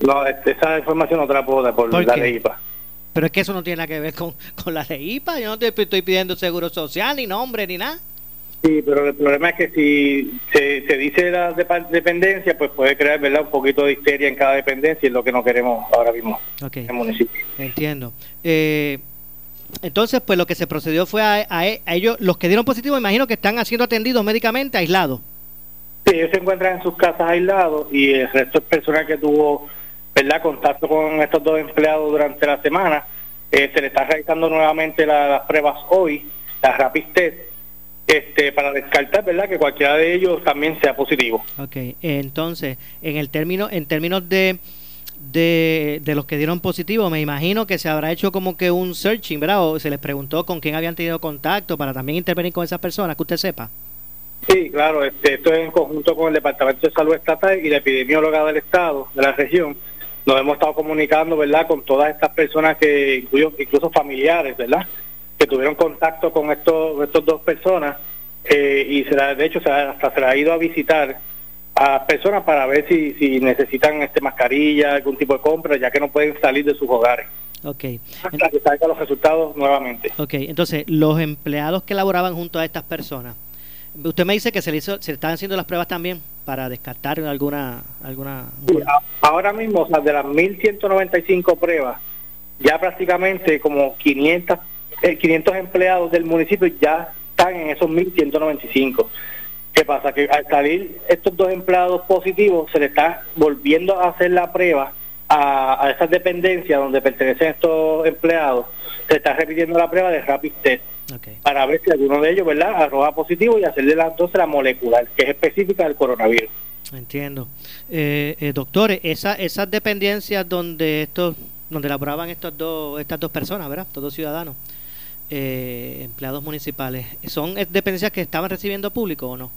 No, este, esa información no te la puedo dar por, ¿Por la ley IPA. Pero es que eso no tiene nada que ver con, con la ley IPA. Yo no te estoy pidiendo seguro social, ni nombre, ni nada. Sí, pero el problema es que si se, se dice la depa- dependencia, pues puede crear verdad un poquito de histeria en cada dependencia y es lo que no queremos ahora mismo en el municipio. Entiendo. Eh, entonces, pues lo que se procedió fue a, a- a ellos, los que dieron positivo, imagino que están siendo atendidos médicamente aislados. Sí, ellos se encuentran en sus casas aislados y el resto es personal que tuvo verdad contacto con estos dos empleados durante la semana. Eh, se le está realizando nuevamente la- las pruebas hoy, las rapid test, este, para descartar verdad que cualquiera de ellos también sea positivo. Ok. entonces, en el término, en términos de, de, de los que dieron positivo, me imagino que se habrá hecho como que un searching, ¿verdad? O se les preguntó con quién habían tenido contacto para también intervenir con esas personas, que usted sepa. Sí, claro, este, esto es en conjunto con el Departamento de Salud Estatal y la epidemióloga del Estado, de la región. Nos hemos estado comunicando, ¿verdad?, con todas estas personas que, incluyo, incluso familiares, ¿verdad?, que tuvieron contacto con estos, estos dos personas eh, y se la- de hecho se la- hasta se la ha ido a visitar a personas para ver si, si necesitan este mascarilla, algún tipo de compra, ya que no pueden salir de sus hogares. Ok. Hasta que salgan los resultados nuevamente. Ok, entonces, los empleados que laboraban junto a estas personas, usted me dice que se le, hizo, se le estaban haciendo las pruebas también para descartar alguna... alguna ahora mismo, o sea, de las 1.195 pruebas, ya prácticamente como 500, eh, 500 empleados del municipio ya están en esos 1.195. ¿Qué pasa? Que al salir estos dos empleados positivos, se le está volviendo a hacer la prueba a, a esas dependencias donde pertenecen estos empleados, se está repitiendo la prueba de rapid test para ver si alguno de ellos, ¿verdad?, arroja positivo y hacerle la, entonces la molecular, que es específica del coronavirus. Entiendo. Eh, eh, doctores, esa, esas dependencias donde estos, donde laboraban estos dos, estas dos personas, ¿verdad? Estos dos ciudadanos, eh, empleados municipales, ¿son dependencias que estaban recibiendo público o no?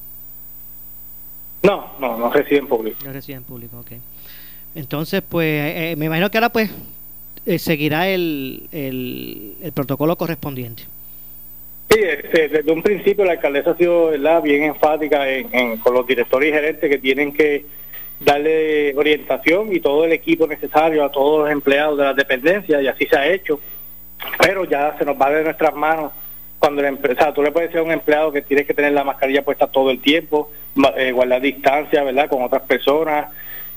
No, no, no reciben público. No reciben público, ok. Entonces, pues, eh, me imagino que ahora, pues, seguirá el, el, el protocolo correspondiente. Sí, este, desde un principio la alcaldesa ha sido ¿verdad? bien enfática en, con los directores y gerentes que tienen que darle orientación y todo el equipo necesario a todos los empleados de las dependencias y así se ha hecho. Pero ya se nos va de nuestras manos cuando la empresa, tú le puedes decir a un empleado que tiene que tener la mascarilla puesta todo el tiempo, eh, guardar distancia, ¿verdad? Con otras personas,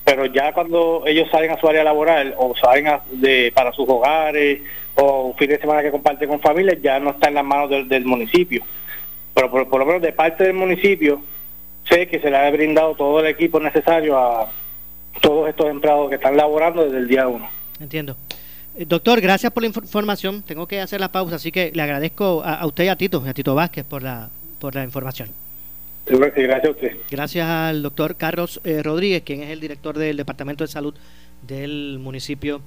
pero ya cuando ellos salen a su área laboral o salen de, para sus hogares o un fin de semana que comparten con familias, ya no está en las manos del, municipio. Pero por, lo menos de parte del municipio, sé que se le ha brindado todo el equipo necesario a todos estos empleados que están laborando desde el día uno. Entiendo. Eh, doctor, gracias por la información. Tengo que hacer la pausa, así que le agradezco a, usted y a Tito, a Tito Vázquez por la, por la información. Gracias a usted. Gracias al doctor Carlos eh, Rodríguez, quien es el director del Departamento de Salud del municipio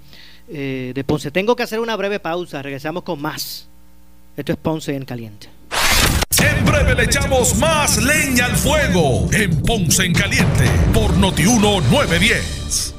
eh, de Ponce. Tengo que hacer una breve pausa, regresamos con más. Esto es Ponce en Caliente. En breve le echamos más leña al fuego en Ponce en Caliente por Notiuno 910.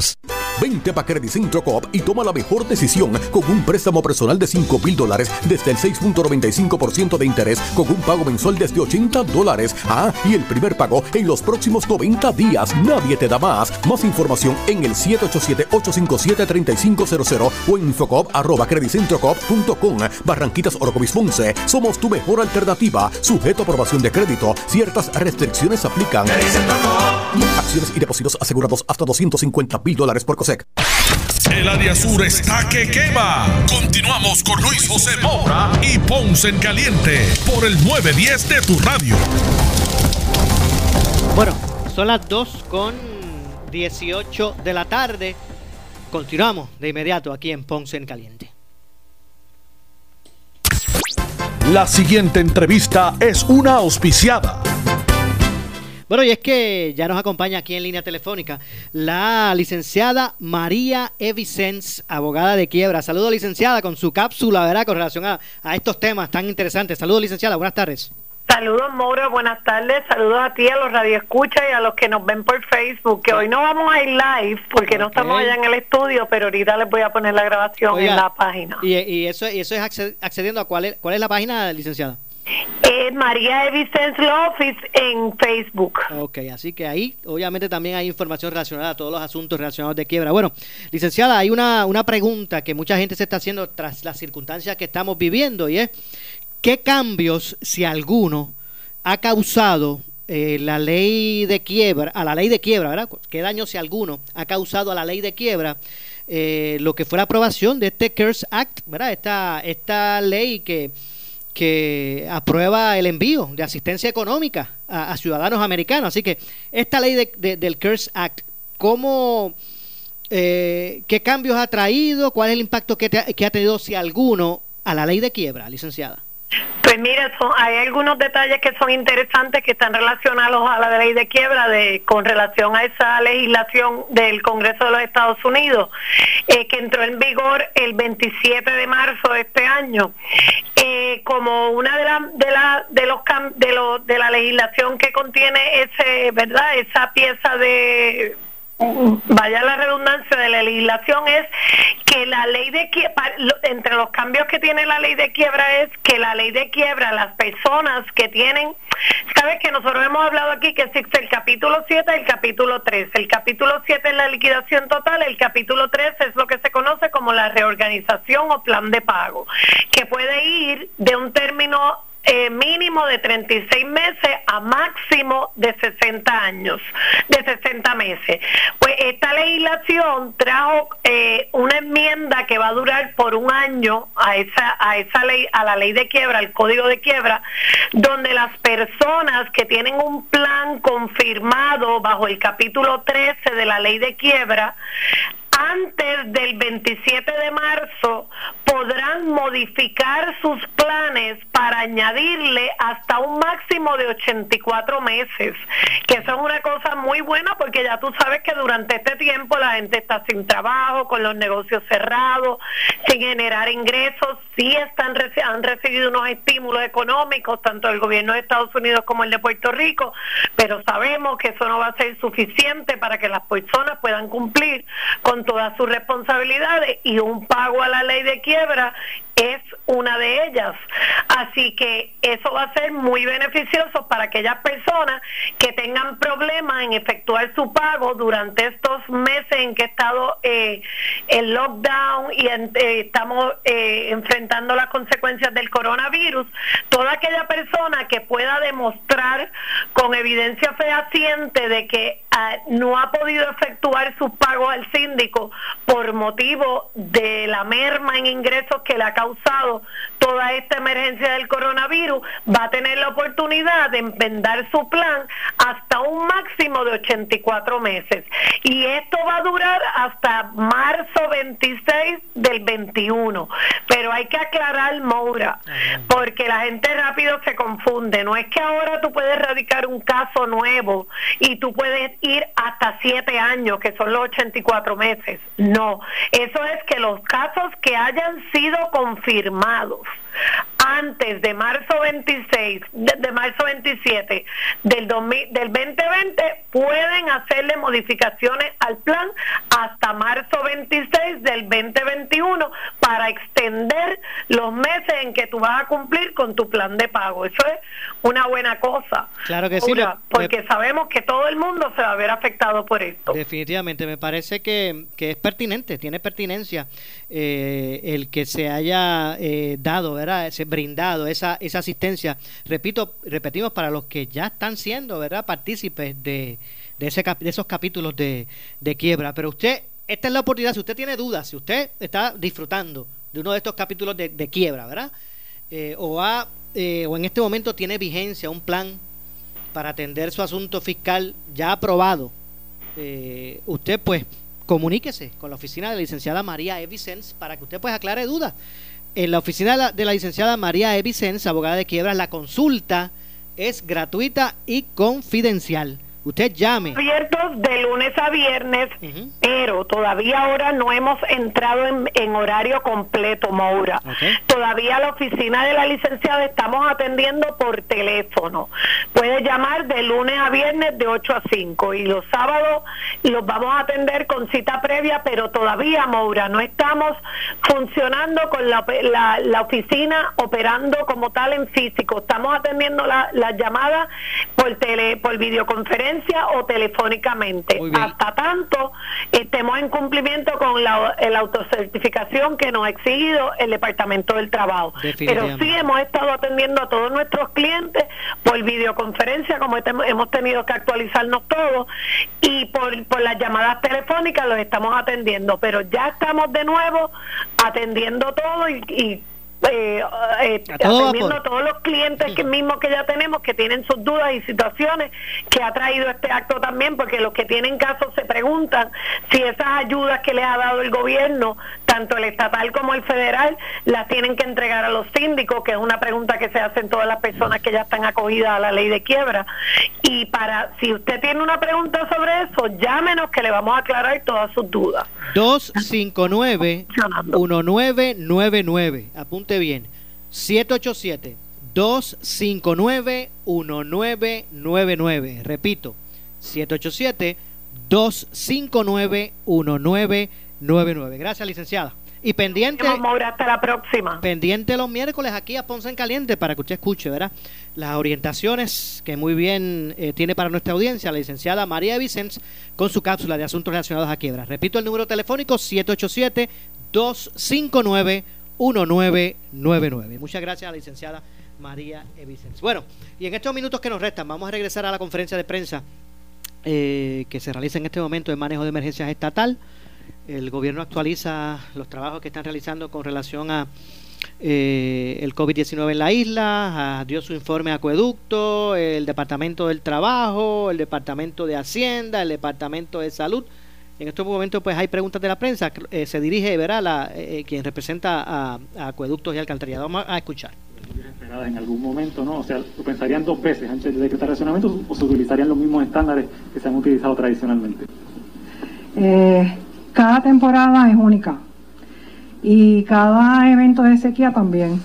787-642-2452. Vente para Credit Centro Coop y toma la mejor decisión con un préstamo personal de 5 mil dólares desde el 6.95% de interés con un pago mensual desde 80 dólares. Ah, y el primer pago en los próximos 90 días. Nadie te da más. Más información en el 787-857-3500 o en infocop arroba creditcentrocop.com. Barranquitas Orocovis Ponce. Somos tu mejor alternativa. Sujeto a aprobación de crédito. Ciertas restricciones aplican. Acciones y depósitos asegurados hasta 250 mil dólares por COSEC. El área sur está que quema. Continuamos con Luis José Moura y Ponce en Caliente por el 910 de tu radio. Bueno, son las 2 con 18 de la tarde. Continuamos de inmediato aquí en Ponce en Caliente. La siguiente entrevista es una auspiciada. Bueno, y es que ya nos acompaña aquí en línea telefónica la licenciada María Evicens, abogada de quiebra. Saludos, licenciada, con su cápsula, ¿verdad? Con relación a, estos temas tan interesantes. Saludos, licenciada, buenas tardes. Saludos, Mauro, buenas tardes. Saludos a ti, a los radioescuchas y a los que nos ven por Facebook. Que hoy no vamos a ir live porque no estamos allá en el estudio, pero ahorita les voy a poner la grabación en la página. Y, eso, y eso es accediendo a cuál es, cuál es la página, licenciada. Eh, María Evicens Office en Facebook. Ok, así que ahí obviamente también hay información relacionada a todos los asuntos relacionados de quiebra. Bueno, licenciada, hay una, una pregunta que mucha gente se está haciendo tras las circunstancias que estamos viviendo y es, ¿qué cambios, si alguno, ha causado eh, la ley de quiebra, a la ley de quiebra, ¿verdad? ¿Qué daño, si alguno, ha causado a la ley de quiebra? Eh, lo que fue la aprobación de este CARES Act, ¿verdad? Esta, esta ley que que aprueba el envío de asistencia económica a, ciudadanos americanos. Así que esta ley de, del CARES Act, ¿cómo, eh, ¿qué cambios ha traído? ¿Cuál es el impacto que ha tenido, si alguno, a la ley de quiebra, licenciada? Pues mira, hay algunos detalles que son interesantes que están relacionados a la ley de quiebra de con relación a esa legislación del Congreso de los Estados Unidos eh, que entró en vigor el 27 de marzo de este año. Eh, como una de la, de la de los de, lo, de la legislación que contiene ese verdad esa pieza de vaya la redundancia de la legislación es que la ley de quiebra, entre los cambios que tiene la ley de quiebra es que la ley de quiebra, las personas que tienen, sabes que nosotros hemos hablado aquí que existe el capítulo 7 y el capítulo 3. El capítulo 7 es la liquidación total, el capítulo 3 es lo que se conoce como la reorganización o plan de pago, que puede ir de un término eh, mínimo de 36 meses a máximo de 60 años, de 60 meses. Pues esta legislación trajo eh, una enmienda que va a durar por un año a esa, a esa ley, a la ley de quiebra, al código de quiebra, donde las personas que tienen un plan confirmado bajo el capítulo 13 de la ley de quiebra, antes del 27 de marzo podrán modificar sus planes para añadirle hasta un máximo de 84 meses, que eso es una cosa muy buena porque ya tú sabes que durante este tiempo la gente está sin trabajo, con los negocios cerrados, sin generar ingresos, sí están han recibido unos estímulos económicos, tanto del gobierno de Estados Unidos como el de Puerto Rico, pero sabemos que eso no va a ser suficiente para que las personas puedan cumplir con todas sus responsabilidades y un pago a la ley de quiebra es una de ellas. Así que eso va a ser muy beneficioso para aquellas personas que tengan problemas en efectuar su pago durante estos meses en que ha estado eh, el lockdown y eh, estamos eh, enfrentando las consecuencias del coronavirus. Toda aquella persona que pueda demostrar con evidencia fehaciente de que ah, no ha podido efectuar sus pagos al síndico por motivo de la merma en ingresos que le ha causado toda esta emergencia del coronavirus, va a tener la oportunidad de enmendar su plan hasta un máximo de 84 meses. Y esto va a durar hasta marzo 26 del 21. Pero hay que aclarar, Moura, porque la gente rápido se confunde. No es que ahora tú puedes radicar un caso nuevo y tú puedes ir hasta 7 años, que son los 84 meses. No, eso es que los casos que hayan sido confirmados antes de marzo 26, de, marzo 27 del, 2000, del 2020, pueden hacerle modificaciones al plan hasta marzo 26 del 2021 para extender los meses en que tú vas a cumplir con tu plan de pago. Eso es una buena cosa. Claro que sí. porque sabemos que todo el mundo se va a ver afectado por esto. Definitivamente, me parece que, que es pertinente, tiene pertinencia eh, el que se haya eh, dado, ¿verdad? Ese brindado esa, esa asistencia. Repito, repetimos para los que ya están siendo, ¿verdad? Partícipes de, de, ese, de esos capítulos de, de quiebra. Pero usted, esta es la oportunidad, si usted tiene dudas, si usted está disfrutando de uno de estos capítulos de, de quiebra, ¿verdad? Eh, o, ha, o en este momento tiene vigencia un plan para atender su asunto fiscal ya aprobado, usted pues comuníquese con la oficina de la licenciada María Evicens para que usted pues aclare dudas. En la oficina de la licenciada María Evicens, abogada de quiebras, la consulta es gratuita y confidencial. Usted llame. Abiertos de lunes a viernes, pero todavía ahora no hemos entrado en, horario completo, Maura. Todavía la oficina de la licenciada estamos atendiendo por teléfono. Puede llamar de lunes a viernes de 8 a 5 y los sábados los vamos a atender con cita previa, pero todavía, Maura, no estamos funcionando con la, la, oficina operando como tal en físico. Estamos atendiendo las la llamadas por, tele, por videoconferencia o telefónicamente. Hasta tanto estemos en cumplimiento con la, autocertificación que nos ha exigido el Departamento del Trabajo. Pero sí hemos estado atendiendo a todos nuestros clientes por videoconferencia, como hemos tenido que actualizarnos todos, y por, por las llamadas telefónicas los estamos atendiendo. Pero ya estamos de nuevo atendiendo todo y eh, eh, atendiendo a todos los clientes que mismos que ya tenemos que tienen sus dudas y situaciones que ha traído este acto también porque los que tienen casos se preguntan si esas ayudas que les ha dado el gobierno tanto el estatal como el federal las tienen que entregar a los síndicos que es una pregunta que se hacen todas las personas que ya están acogidas a la ley de quiebra. Y para si usted tiene una pregunta sobre eso llámenos que le vamos a aclarar todas sus dudas. 259 1999 bien. 787-259-1999. Repito, 259-1999. Gracias, licenciada. Y pendiente. hasta la próxima. Pendiente los miércoles aquí a Ponce en Caliente para que usted escuche, ¿verdad? Las orientaciones que muy bien eh, tiene para nuestra audiencia la licenciada María Vicens con su cápsula de asuntos relacionados a quiebra. Repito el número telefónico 787-259-1999. Muchas gracias a la licenciada María Vicens. Bueno, y en estos minutos que nos restan, vamos a regresar a la conferencia de prensa eh, que se realiza en este momento de manejo de emergencias estatal. El gobierno actualiza los trabajos que están realizando con relación a eh, el COVID-19 en la isla, dio su informe a acueducto, el Departamento del Trabajo, el Departamento de Hacienda, el Departamento de Salud. En estos momentos pues hay preguntas de la prensa, eh, se dirige, verá, la, eh, quien representa a, acueductos y alcantarillado. Vamos a escuchar. En algún momento, ¿no? O sea, ¿lo pensarían dos veces antes de decretar racionamiento o se utilizarían los mismos estándares que se han utilizado tradicionalmente? Eh, cada temporada es única y cada evento de sequía también.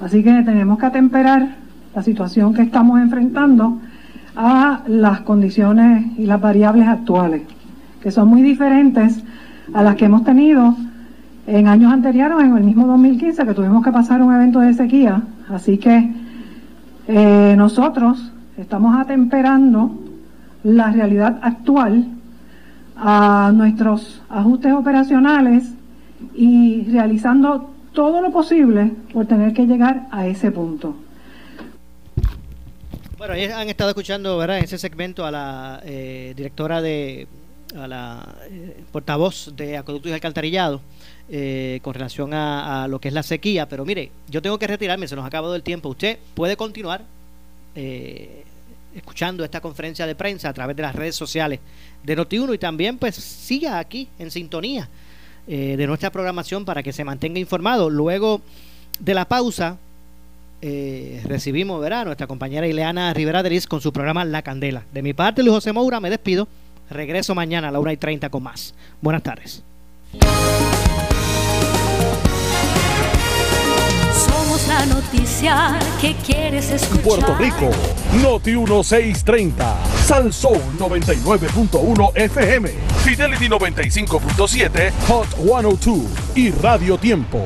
Así que tenemos que atemperar la situación que estamos enfrentando a las condiciones y las variables actuales, que son muy diferentes a las que hemos tenido en años anteriores, en el mismo 2015, que tuvimos que pasar un evento de sequía. Así que eh, nosotros estamos atemperando la realidad actual a nuestros ajustes operacionales y realizando todo lo posible por tener que llegar a ese punto. Bueno, han estado escuchando ¿verdad? ese segmento a la eh, directora de, a la eh, portavoz de Acueductos y Alcantarillado eh, con relación a, lo que es la sequía, pero mire, yo tengo que retirarme, se nos ha acabado el tiempo. Usted puede continuar escuchando esta conferencia de prensa a través de las redes sociales de Noti1 y también pues siga aquí en sintonía eh, de nuestra programación para que se mantenga informado. Luego de la pausa eh, recibimos ¿verdad? a nuestra compañera Ileana Rivera Deris con su programa La Candela. De mi parte, Luis José Moura, me despido. Regreso mañana a la 1 y 30 con más. Buenas tardes. la noticia que quieres escuchar. Puerto Rico, Noti 1630, Salsoul 99.1 FM, Fidelity 95.7, Hot 102 y Radio Tiempo.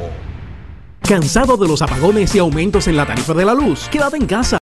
¿Cansado de los apagones y aumentos en la tarifa de la luz? Quédate en casa.